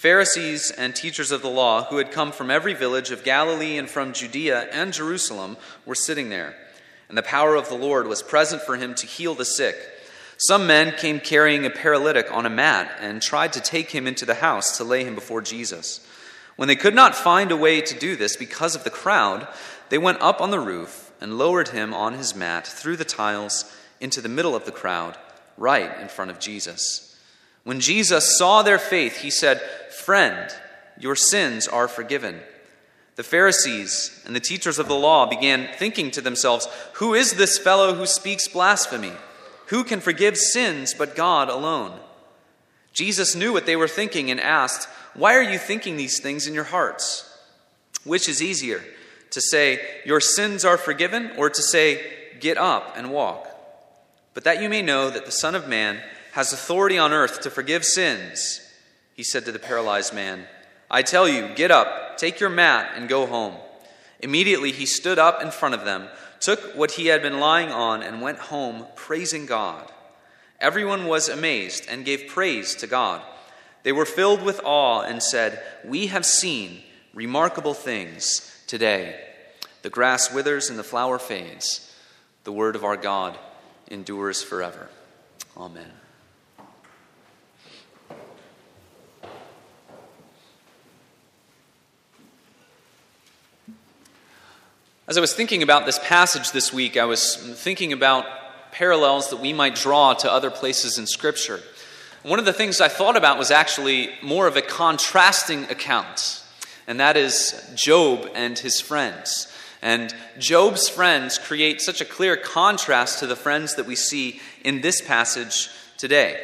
Pharisees and teachers of the law, who had come from every village of Galilee and from Judea and Jerusalem, were sitting there, and the power of the Lord was present for him to heal the sick. Some men came carrying a paralytic on a mat and tried to take him into the house to lay him before Jesus. When they could not find a way to do this because of the crowd, they went up on the roof and lowered him on his mat through the tiles into the middle of the crowd, right in front of Jesus. When Jesus saw their faith, he said, Friend, your sins are forgiven. The Pharisees and the teachers of the law began thinking to themselves, Who is this fellow who speaks blasphemy? Who can forgive sins but God alone? Jesus knew what they were thinking and asked, Why are you thinking these things in your hearts? Which is easier, to say, Your sins are forgiven, or to say, Get up and walk? But that you may know that the Son of Man has authority on earth to forgive sins he said to the paralyzed man, I tell you, get up, take your mat, and go home. Immediately he stood up in front of them, took what he had been lying on, and went home, praising God. Everyone was amazed and gave praise to God. They were filled with awe and said, We have seen remarkable things today. The grass withers and the flower fades. The word of our God endures forever. Amen. As I was thinking about this passage this week, I was thinking about parallels that we might draw to other places in Scripture. One of the things I thought about was actually more of a contrasting account, and that is Job and his friends. And Job's friends create such a clear contrast to the friends that we see in this passage today.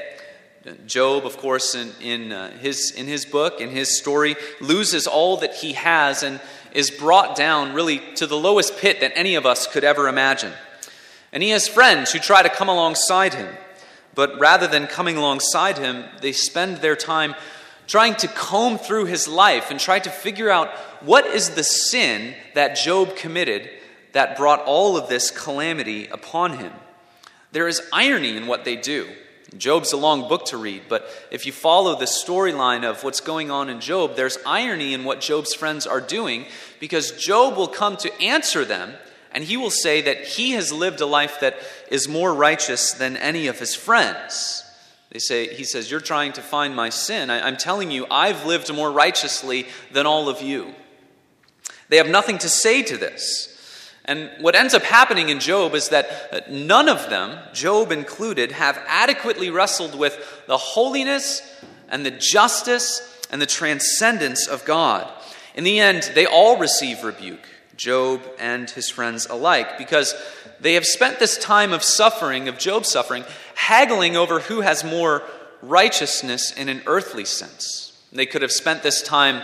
Job, of course, in, in, uh, his, in his book, in his story, loses all that he has and is brought down really to the lowest pit that any of us could ever imagine. And he has friends who try to come alongside him, but rather than coming alongside him, they spend their time trying to comb through his life and try to figure out what is the sin that Job committed that brought all of this calamity upon him. There is irony in what they do. Job's a long book to read, but if you follow the storyline of what's going on in Job, there's irony in what Job's friends are doing because Job will come to answer them and he will say that he has lived a life that is more righteous than any of his friends. They say, he says, You're trying to find my sin. I, I'm telling you, I've lived more righteously than all of you. They have nothing to say to this. And what ends up happening in Job is that uh, none of them, Job included, have adequately wrestled with the holiness and the justice and the transcendence of God. In the end, they all receive rebuke, Job and his friends alike, because they have spent this time of suffering, of Job's suffering, haggling over who has more righteousness in an earthly sense. They could have spent this time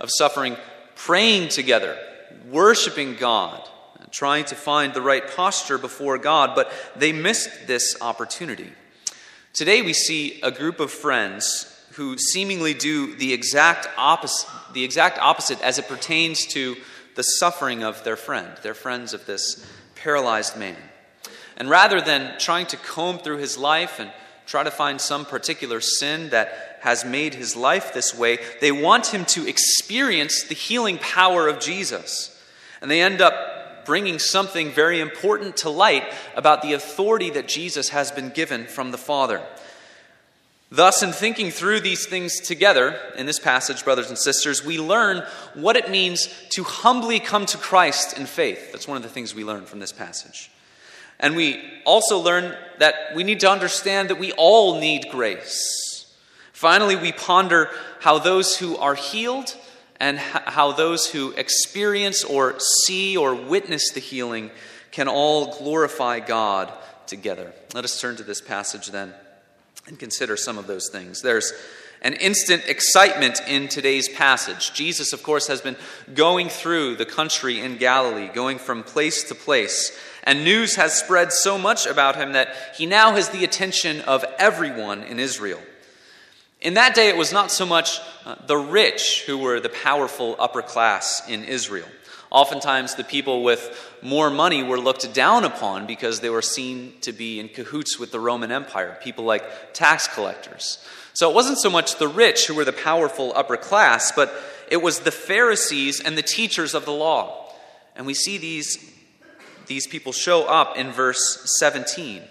of suffering praying together, worshiping God, trying to find the right posture before God, but they missed this opportunity. Today we see a group of friends who seemingly do the exact opposite, the exact opposite as it pertains to the suffering of their friend, their friends of this paralyzed man. And rather than trying to comb through his life and try to find some particular sin that has made his life this way, they want him to experience the healing power of Jesus. And they end up bringing something very important to light about the authority that Jesus has been given from the Father. Thus, in thinking through these things together in this passage, brothers and sisters, we learn what it means to humbly come to Christ in faith. That's one of the things we learn from this passage. And we also learn that we need to understand that we all need grace. Finally, we ponder how those who are healed and how those who experience or see or witness the healing can all glorify God together. Let us turn to this passage then and consider some of those things. There's an instant excitement in today's passage. Jesus, of course, has been going through the country in Galilee, going from place to place. And news has spread so much about him that he now has the attention of everyone in Israel. In that day, it was not so much uh, the rich who were the powerful upper class in Israel. Oftentimes, the people with more money were looked down upon because they were seen to be in cahoots with the Roman Empire, people like tax collectors. So it wasn't so much the rich who were the powerful upper class, but it was the Pharisees and the teachers of the law. And we see these, these people show up in verse 17.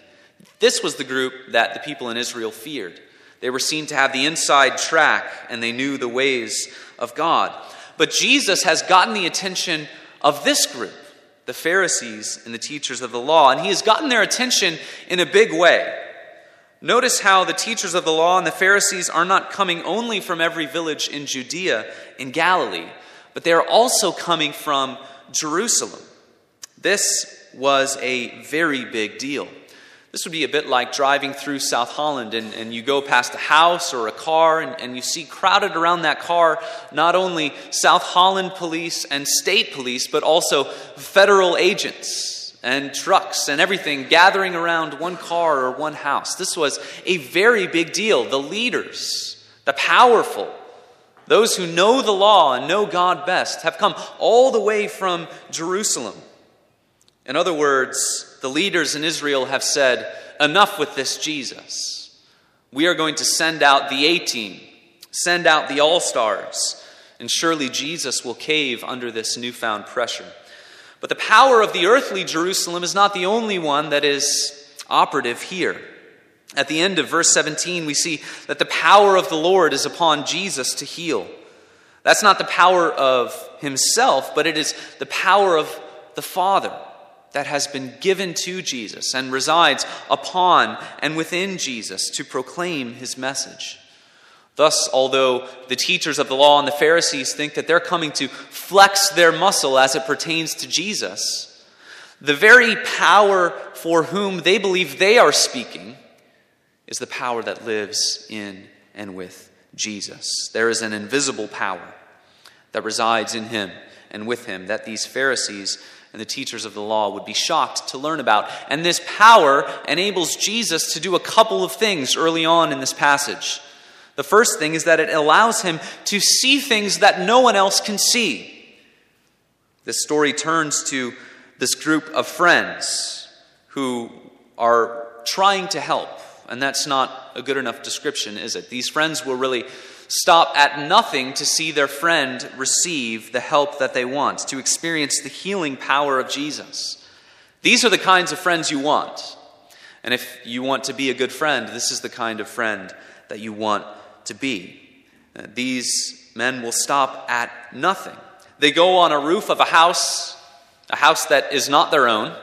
This was the group that the people in Israel feared. They were seen to have the inside track and they knew the ways of God. But Jesus has gotten the attention of this group, the Pharisees and the teachers of the law, and he has gotten their attention in a big way. Notice how the teachers of the law and the Pharisees are not coming only from every village in Judea, in Galilee, but they are also coming from Jerusalem. This was a very big deal. This would be a bit like driving through South Holland and, and you go past a house or a car and, and you see crowded around that car not only South Holland police and state police, but also federal agents and trucks and everything gathering around one car or one house. This was a very big deal. The leaders, the powerful, those who know the law and know God best, have come all the way from Jerusalem. In other words, the leaders in Israel have said, Enough with this Jesus. We are going to send out the A team, send out the all stars, and surely Jesus will cave under this newfound pressure. But the power of the earthly Jerusalem is not the only one that is operative here. At the end of verse 17, we see that the power of the Lord is upon Jesus to heal. That's not the power of himself, but it is the power of the Father that has been given to Jesus and resides upon and within Jesus to proclaim his message. Thus, although the teachers of the law and the Pharisees think that they're coming to flex their muscle as it pertains to Jesus, the very power for whom they believe they are speaking is the power that lives in and with Jesus. There is an invisible power that resides in him and with him that these Pharisees and the teachers of the law would be shocked to learn about. And this power enables Jesus to do a couple of things early on in this passage. The first thing is that it allows him to see things that no one else can see. This story turns to this group of friends who are trying to help. And that's not a good enough description, is it? These friends were really stop at nothing to see their friend receive the help that they want, to experience the healing power of Jesus. These are the kinds of friends you want. And if you want to be a good friend, this is the kind of friend that you want to be. Uh, these men will stop at nothing. They go on a roof of a house, a house that is not their own,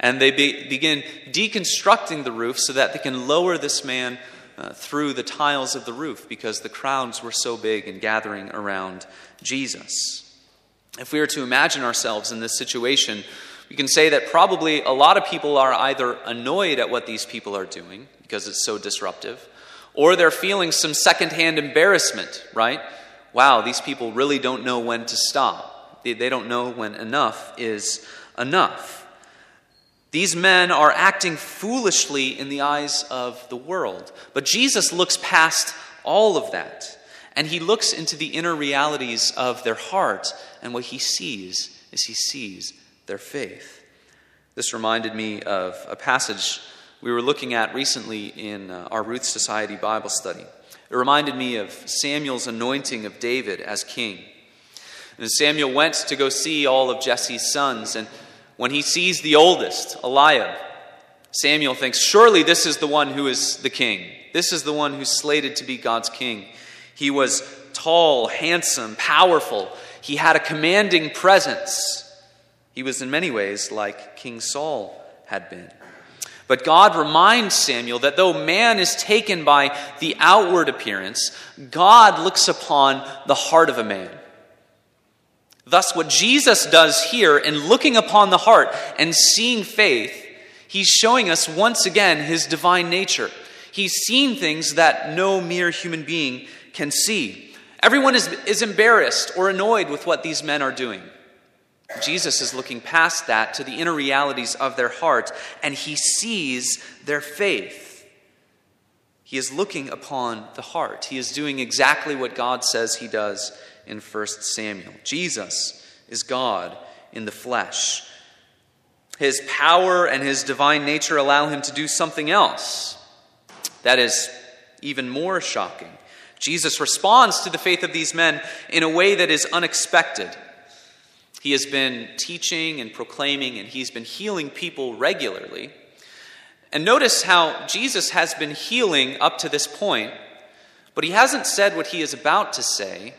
and they be, begin deconstructing the roof so that they can lower this man uh, through the tiles of the roof because the crowds were so big and gathering around Jesus. If we were to imagine ourselves in this situation, we can say that probably a lot of people are either annoyed at what these people are doing because it's so disruptive, or they're feeling some secondhand embarrassment, right? Wow, these people really don't know when to stop. They, they don't know when enough is enough. These men are acting foolishly in the eyes of the world. But Jesus looks past all of that, and he looks into the inner realities of their heart, and what he sees is he sees their faith. This reminded me of a passage we were looking at recently in uh, our Ruth Society Bible study. It reminded me of Samuel's anointing of David as king. And Samuel went to go see all of Jesse's sons, and when he sees the oldest, Eliab, Samuel thinks, Surely this is the one who is the king. This is the one who's slated to be God's king. He was tall, handsome, powerful. He had a commanding presence. He was in many ways like King Saul had been. But God reminds Samuel that though man is taken by the outward appearance, God looks upon the heart of a man. Thus, what Jesus does here in looking upon the heart and seeing faith, he's showing us once again his divine nature. He's seen things that no mere human being can see. Everyone is, is embarrassed or annoyed with what these men are doing. Jesus is looking past that to the inner realities of their heart, and he sees their faith. He is looking upon the heart. He is doing exactly what God says he does in 1 Samuel. Jesus is God in the flesh. His power and his divine nature allow him to do something else. That is, even more shocking. Jesus responds to the faith of these men in a way that is unexpected. He has been teaching and proclaiming, and he's been healing people regularly. And notice how Jesus has been healing up to this point, but he hasn't said what he is about to say.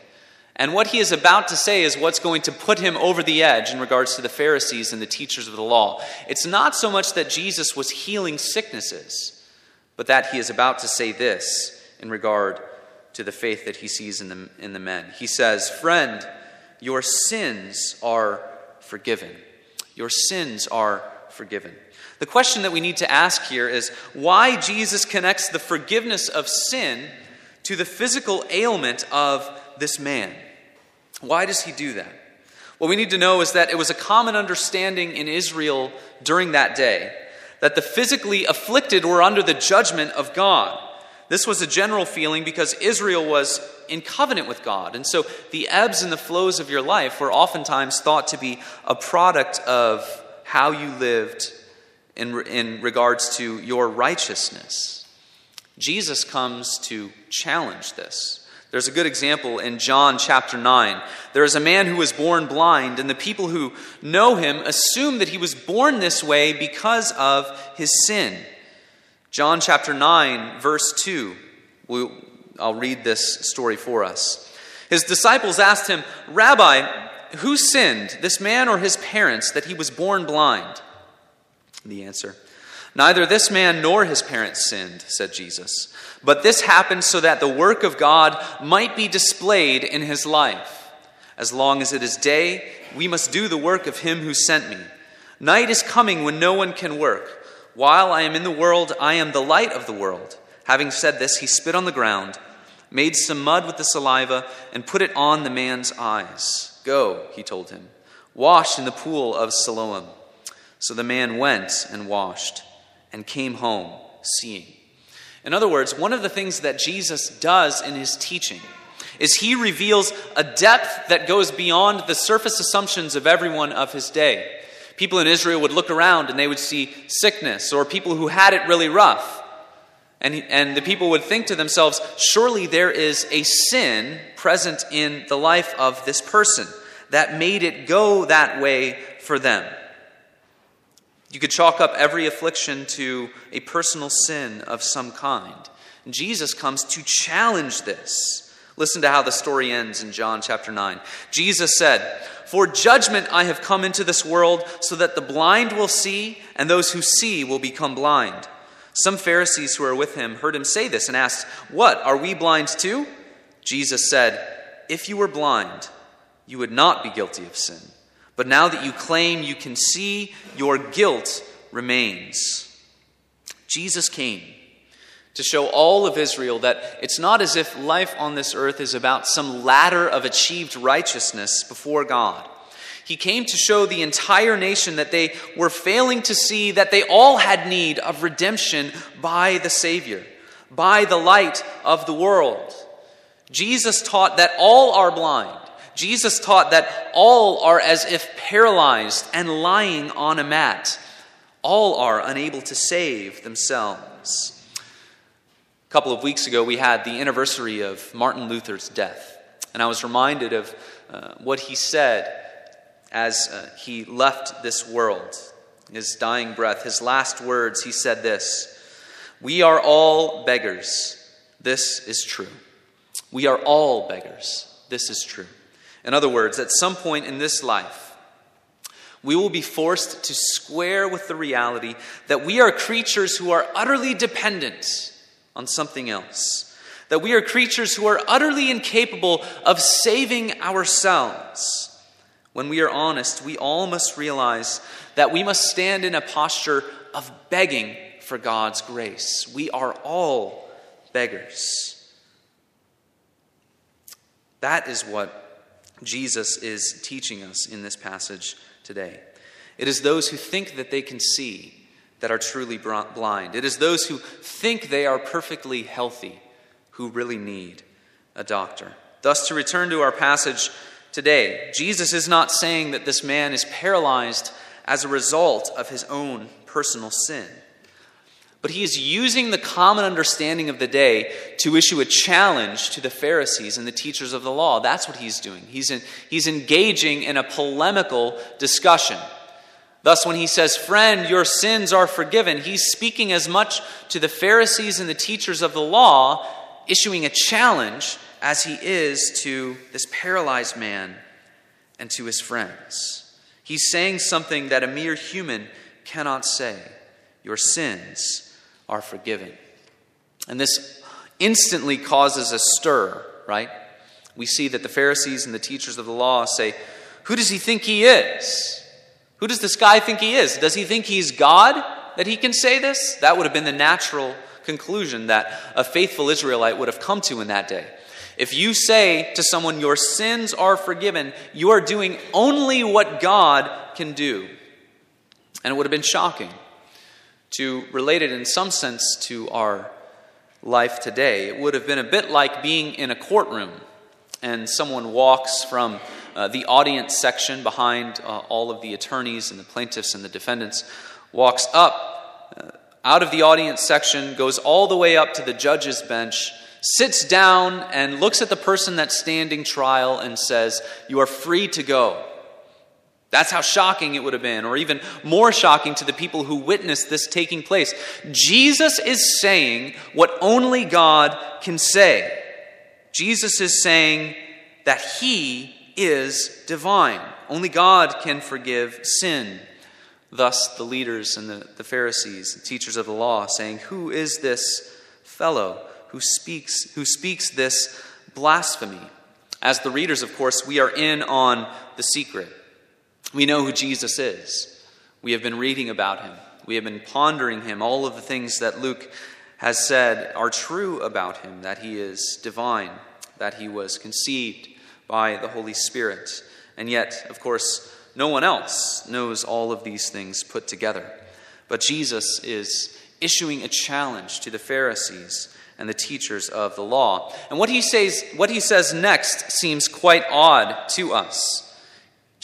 And what he is about to say is what's going to put him over the edge in regards to the Pharisees and the teachers of the law. It's not so much that Jesus was healing sicknesses, but that he is about to say this in regard to the faith that he sees in the, in the men. He says, Friend, your sins are forgiven. Your sins are forgiven. The question that we need to ask here is why Jesus connects the forgiveness of sin to the physical ailment of this man. Why does he do that? What we need to know is that it was a common understanding in Israel during that day that the physically afflicted were under the judgment of God. This was a general feeling because Israel was in covenant with God. And so the ebbs and the flows of your life were oftentimes thought to be a product of how you lived in, in regards to your righteousness. Jesus comes to challenge this. There's a good example in John chapter 9. There is a man who was born blind, and the people who know him assume that he was born this way because of his sin. John chapter 9, verse 2. I'll read this story for us. His disciples asked him, Rabbi, who sinned, this man or his parents, that he was born blind? The answer Neither this man nor his parents sinned, said Jesus. But this happened so that the work of God might be displayed in his life. As long as it is day, we must do the work of him who sent me. Night is coming when no one can work. While I am in the world, I am the light of the world. Having said this, he spit on the ground, made some mud with the saliva, and put it on the man's eyes. Go, he told him, wash in the pool of Siloam. So the man went and washed and came home seeing. In other words, one of the things that Jesus does in his teaching is he reveals a depth that goes beyond the surface assumptions of everyone of his day. People in Israel would look around and they would see sickness or people who had it really rough. And, and the people would think to themselves, surely there is a sin present in the life of this person that made it go that way for them. You could chalk up every affliction to a personal sin of some kind. Jesus comes to challenge this. Listen to how the story ends in John chapter 9. Jesus said, For judgment I have come into this world, so that the blind will see, and those who see will become blind. Some Pharisees who were with him heard him say this and asked, What, are we blind too? Jesus said, If you were blind, you would not be guilty of sin. But now that you claim you can see, your guilt remains. Jesus came to show all of Israel that it's not as if life on this earth is about some ladder of achieved righteousness before God. He came to show the entire nation that they were failing to see that they all had need of redemption by the Savior, by the light of the world. Jesus taught that all are blind Jesus taught that all are as if paralyzed and lying on a mat. All are unable to save themselves. A couple of weeks ago, we had the anniversary of Martin Luther's death. And I was reminded of uh, what he said as uh, he left this world, his dying breath. His last words, he said this We are all beggars. This is true. We are all beggars. This is true. In other words, at some point in this life, we will be forced to square with the reality that we are creatures who are utterly dependent on something else. That we are creatures who are utterly incapable of saving ourselves. When we are honest, we all must realize that we must stand in a posture of begging for God's grace. We are all beggars. That is what Jesus is teaching us in this passage today. It is those who think that they can see that are truly blind. It is those who think they are perfectly healthy who really need a doctor. Thus, to return to our passage today, Jesus is not saying that this man is paralyzed as a result of his own personal sin. But he is using the common understanding of the day to issue a challenge to the Pharisees and the teachers of the law. That's what he's doing. He's, in, he's engaging in a polemical discussion. Thus, when he says, Friend, your sins are forgiven, he's speaking as much to the Pharisees and the teachers of the law, issuing a challenge as he is to this paralyzed man and to his friends. He's saying something that a mere human cannot say Your sins are forgiven. And this instantly causes a stir, right? We see that the Pharisees and the teachers of the law say, Who does he think he is? Who does this guy think he is? Does he think he's God that he can say this? That would have been the natural conclusion that a faithful Israelite would have come to in that day. If you say to someone, Your sins are forgiven, you are doing only what God can do. And it would have been shocking to relate it in some sense to our life today, it would have been a bit like being in a courtroom and someone walks from uh, the audience section behind uh, all of the attorneys and the plaintiffs and the defendants, walks up uh, out of the audience section, goes all the way up to the judge's bench, sits down, and looks at the person that's standing trial and says, You are free to go. That's how shocking it would have been, or even more shocking to the people who witnessed this taking place. Jesus is saying what only God can say. Jesus is saying that he is divine. Only God can forgive sin. Thus, the leaders and the, the Pharisees, the teachers of the law, saying, Who is this fellow who speaks, who speaks this blasphemy? As the readers, of course, we are in on the secret. We know who Jesus is. We have been reading about him. We have been pondering him. All of the things that Luke has said are true about him that he is divine, that he was conceived by the Holy Spirit. And yet, of course, no one else knows all of these things put together. But Jesus is issuing a challenge to the Pharisees and the teachers of the law. And what he says, what he says next seems quite odd to us.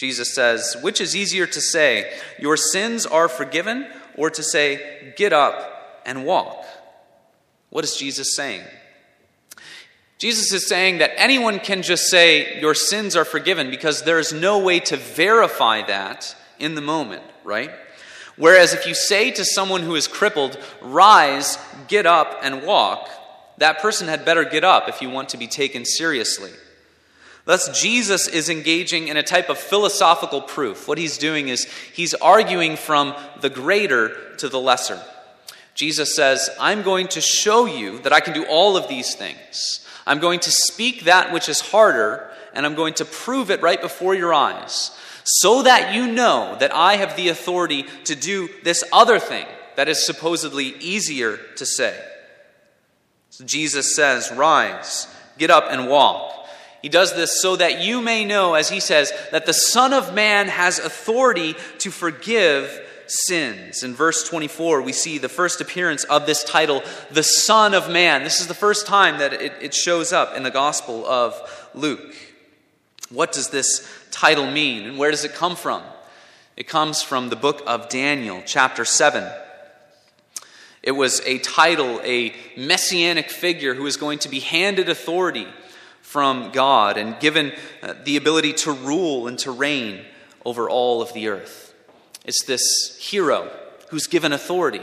Jesus says, Which is easier to say, Your sins are forgiven, or to say, Get up and walk? What is Jesus saying? Jesus is saying that anyone can just say, Your sins are forgiven, because there is no way to verify that in the moment, right? Whereas if you say to someone who is crippled, Rise, get up, and walk, that person had better get up if you want to be taken seriously. Thus, Jesus is engaging in a type of philosophical proof. What he's doing is he's arguing from the greater to the lesser. Jesus says, I'm going to show you that I can do all of these things. I'm going to speak that which is harder, and I'm going to prove it right before your eyes, so that you know that I have the authority to do this other thing that is supposedly easier to say. So Jesus says, Rise, get up, and walk. He does this so that you may know, as he says, that the Son of Man has authority to forgive sins. In verse 24, we see the first appearance of this title, the Son of Man. This is the first time that it, it shows up in the Gospel of Luke. What does this title mean, and where does it come from? It comes from the book of Daniel, chapter 7. It was a title, a messianic figure who is going to be handed authority from God and given uh, the ability to rule and to reign over all of the earth. It's this hero who's given authority.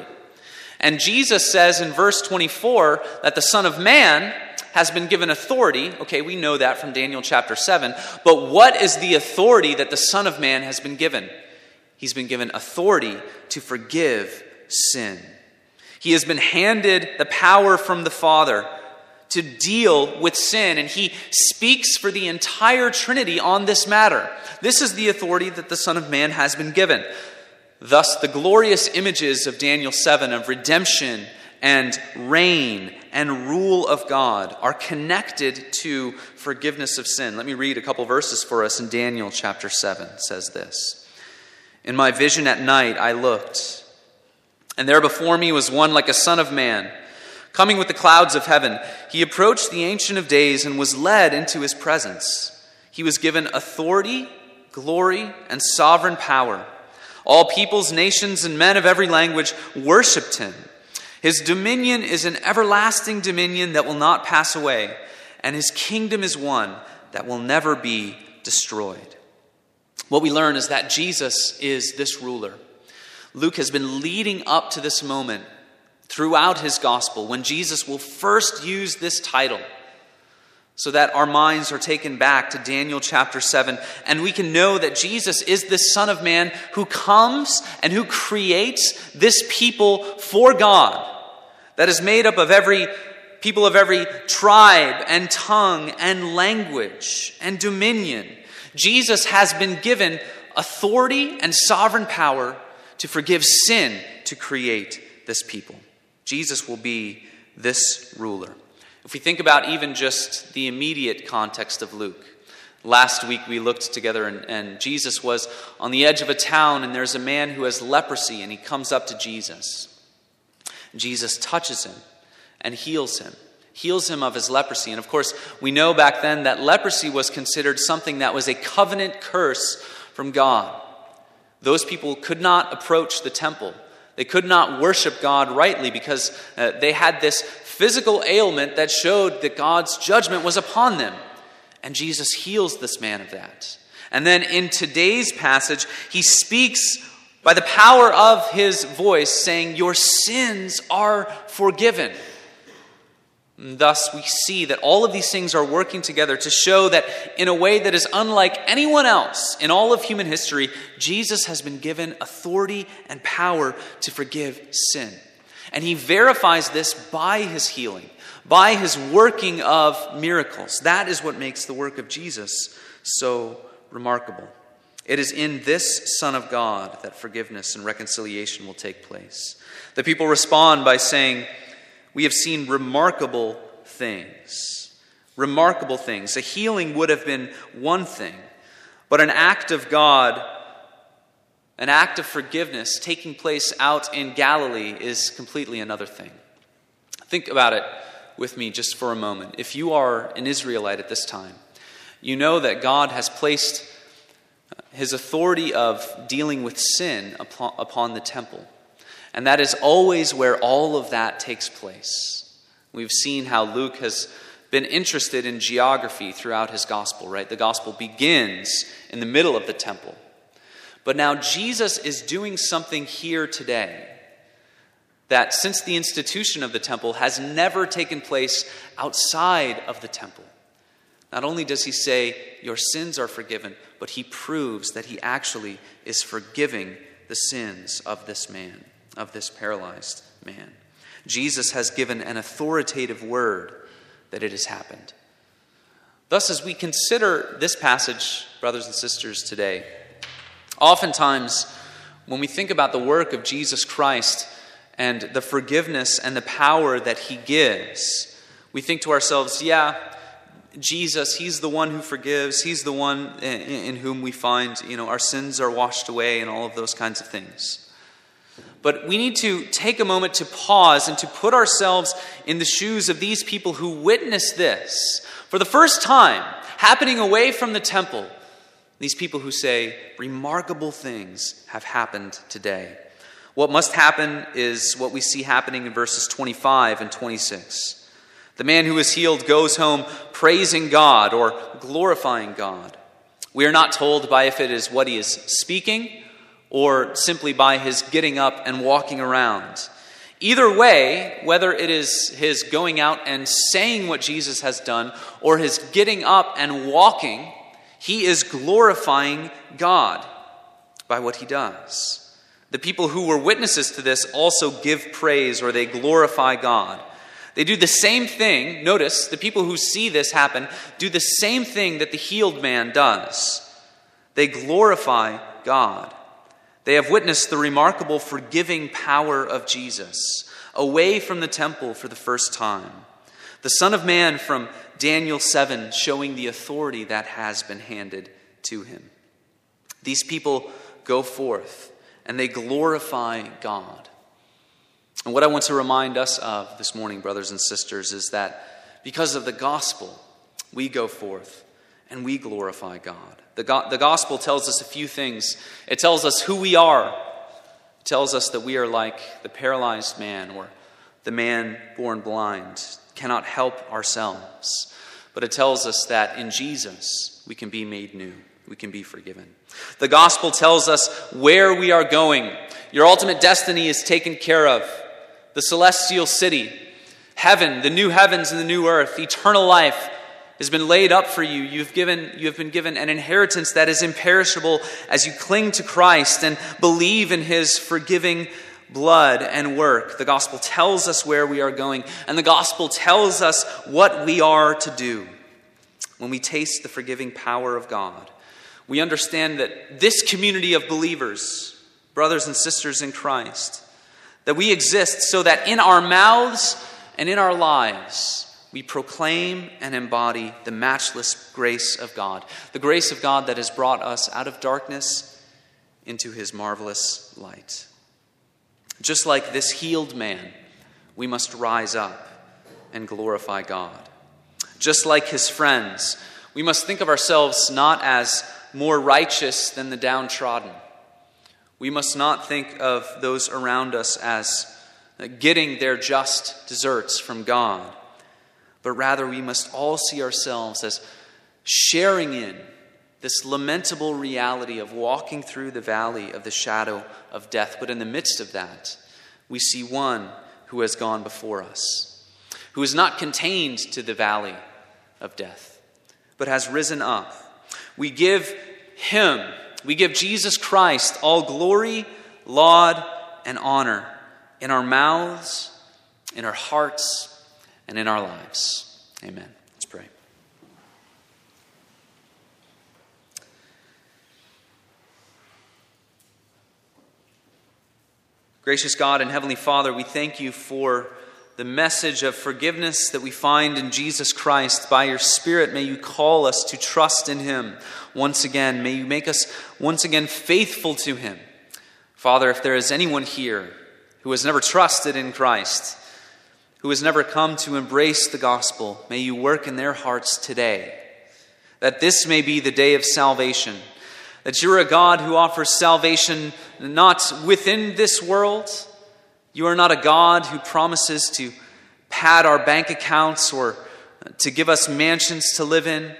And Jesus says in verse 24 that the Son of Man has been given authority. Okay, we know that from Daniel chapter 7. But what is the authority that the Son of Man has been given? He's been given authority to forgive sin. He has been handed the power from the Father to deal with sin, and he speaks for the entire Trinity on this matter. This is the authority that the Son of Man has been given. Thus, the glorious images of Daniel 7 of redemption and reign and rule of God are connected to forgiveness of sin. Let me read a couple verses for us in Daniel chapter 7. Says this In my vision at night I looked, and there before me was one like a son of man Coming with the clouds of heaven, he approached the Ancient of Days and was led into his presence. He was given authority, glory, and sovereign power. All peoples, nations, and men of every language worshiped him. His dominion is an everlasting dominion that will not pass away, and his kingdom is one that will never be destroyed. What we learn is that Jesus is this ruler. Luke has been leading up to this moment throughout his gospel when Jesus will first use this title so that our minds are taken back to Daniel chapter 7 and we can know that Jesus is this Son of Man who comes and who creates this people for God that is made up of every people of every tribe and tongue and language and dominion. Jesus has been given authority and sovereign power to forgive sin to create this people. Jesus will be this ruler. If we think about even just the immediate context of Luke, last week we looked together and, and, Jesus was on the edge of a town and there's a man who has leprosy and he comes up to Jesus. Jesus touches him and heals him, heals him of his leprosy. And of course, we know back then that leprosy was considered something that was a covenant curse from God. Those people could not approach the temple. They could not worship God rightly because uh, they had this physical ailment that showed that God's judgment was upon them. And Jesus heals this man of that. And then in today's passage, he speaks by the power of his voice, saying, Your sins are forgiven. Thus, we see that all of these things are working together to show that, in a way that is unlike anyone else in all of human history, Jesus has been given authority and power to forgive sin. And he verifies this by his healing, by his working of miracles. That is what makes the work of Jesus so remarkable. It is in this Son of God that forgiveness and reconciliation will take place. The people respond by saying, We have seen remarkable things. Remarkable things. A healing would have been one thing, but an act of God an act of forgiveness taking place out in Galilee is completely another thing. Think about it with me just for a moment. If you are an Israelite at this time, you know that God has placed his authority of dealing with sin upon, the temple. And that is always where all of that takes place. We've seen how Luke has been interested in geography throughout his gospel, right? The gospel begins in the middle of the temple but now Jesus is doing something here today that, since the institution of the temple, has never taken place outside of the temple. Not only does he say, Your sins are forgiven, but he proves that he actually is forgiving the sins of this man, of this paralyzed man. Jesus has given an authoritative word that it has happened. Thus, as we consider this passage, brothers and sisters, today, Oftentimes, when we think about the work of Jesus Christ and the forgiveness and the power that he gives, we think to ourselves, yeah, Jesus, he's the one who forgives. He's the one in, whom we find, you know, our sins are washed away and all of those kinds of things. But we need to take a moment to pause and to put ourselves in the shoes of these people who witnessed this for the first time happening away from the temple these people who say, remarkable things have happened today. What must happen is what we see happening in verses 25 and 26. The man who is healed goes home praising God or glorifying God. We are not told by if it is what he is speaking or simply by his getting up and walking around. Either way, whether it is his going out and saying what Jesus has done or his getting up and walking, he is glorifying God by what he does. The people who were witnesses to this also give praise or they glorify God. They do the same thing. Notice, the people who see this happen do the same thing that the healed man does. They glorify God. They have witnessed the remarkable forgiving power of Jesus away from the temple for the first time. The Son of Man from Daniel 7 showing the authority that has been handed to him. These people go forth and they glorify God. And what I want to remind us of this morning, brothers and sisters, is that because of the gospel, we go forth and we glorify God. The, go- the gospel tells us a few things. It tells us who we are, it tells us that we are like the paralyzed man or the man born blind, cannot help ourselves. But it tells us that in Jesus we can be made new, we can be forgiven. The gospel tells us where we are going. Your ultimate destiny is taken care of. The celestial city, heaven, the new heavens and the new earth, eternal life has been laid up for you. You've, given, you have been given an inheritance that is imperishable as you cling to Christ and believe in his forgiving blood and work. The gospel tells us where we are going, and the gospel tells us what we are to do. When we taste the forgiving power of God, we understand that this community of believers, brothers and sisters in Christ, that we exist so that in our mouths and in our lives, we proclaim and embody the matchless grace of God, the grace of God that has brought us out of darkness into his marvelous light. Just like this healed man, we must rise up and glorify God. Just like his friends, we must think of ourselves not as more righteous than the downtrodden. We must not think of those around us as getting their just deserts from God but rather we must all see ourselves as sharing in this lamentable reality of walking through the valley of the shadow of death. But in the midst of that, we see one who has gone before us, who is not contained to the valley of death, but has risen up. We give him, we give Jesus Christ all glory, laud, and honor in our mouths, in our hearts, and in our lives. Amen. Let's pray. Gracious God and Heavenly Father, we thank you for the message of forgiveness that we find in Jesus Christ. By your Spirit, may you call us to trust in Him once again. May you make us once again faithful to Him. Father, if there is anyone here who has never trusted in Christ, who has never come to embrace the gospel, may you work in their hearts today, that this may be the day of salvation, that you're a God who offers salvation not within this world. You are not a God who promises to pad our bank accounts or to give us mansions to live in.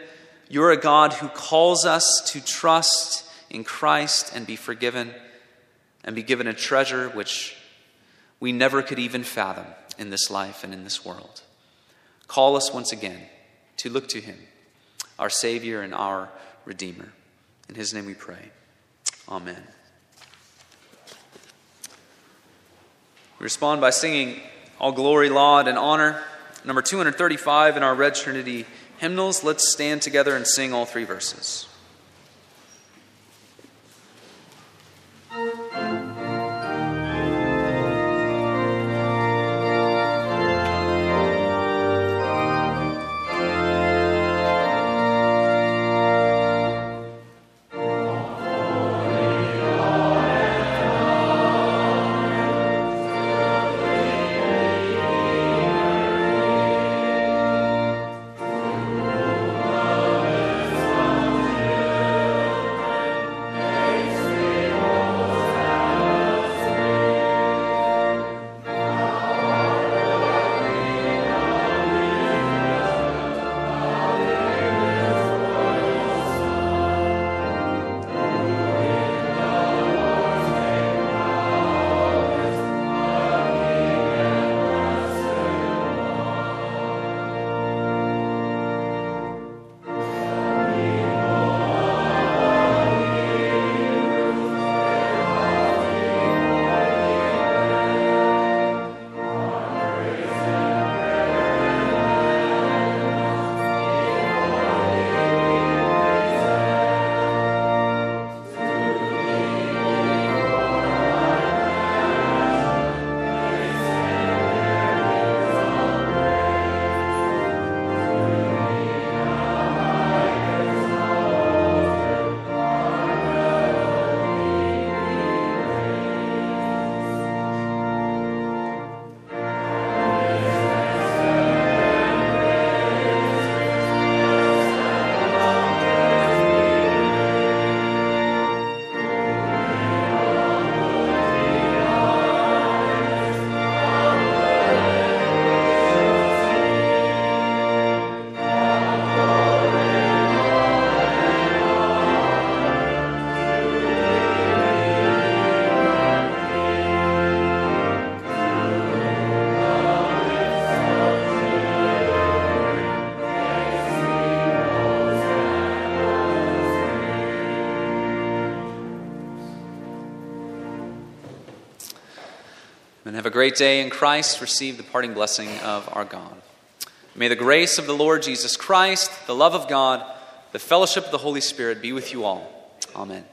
You're a God who calls us to trust in Christ and be forgiven and be given a treasure which we never could even fathom in this life and in this world. Call us once again to look to Him, our Savior and our Redeemer. In His name we pray. Amen. We respond by singing All Glory, Laud, and Honor, number 235 in our Red Trinity hymnals. Let's stand together and sing all three verses. Have a great day in Christ. Receive the parting blessing of our God. May the grace of the Lord Jesus Christ, the love of God, the fellowship of the Holy Spirit be with you all. Amen.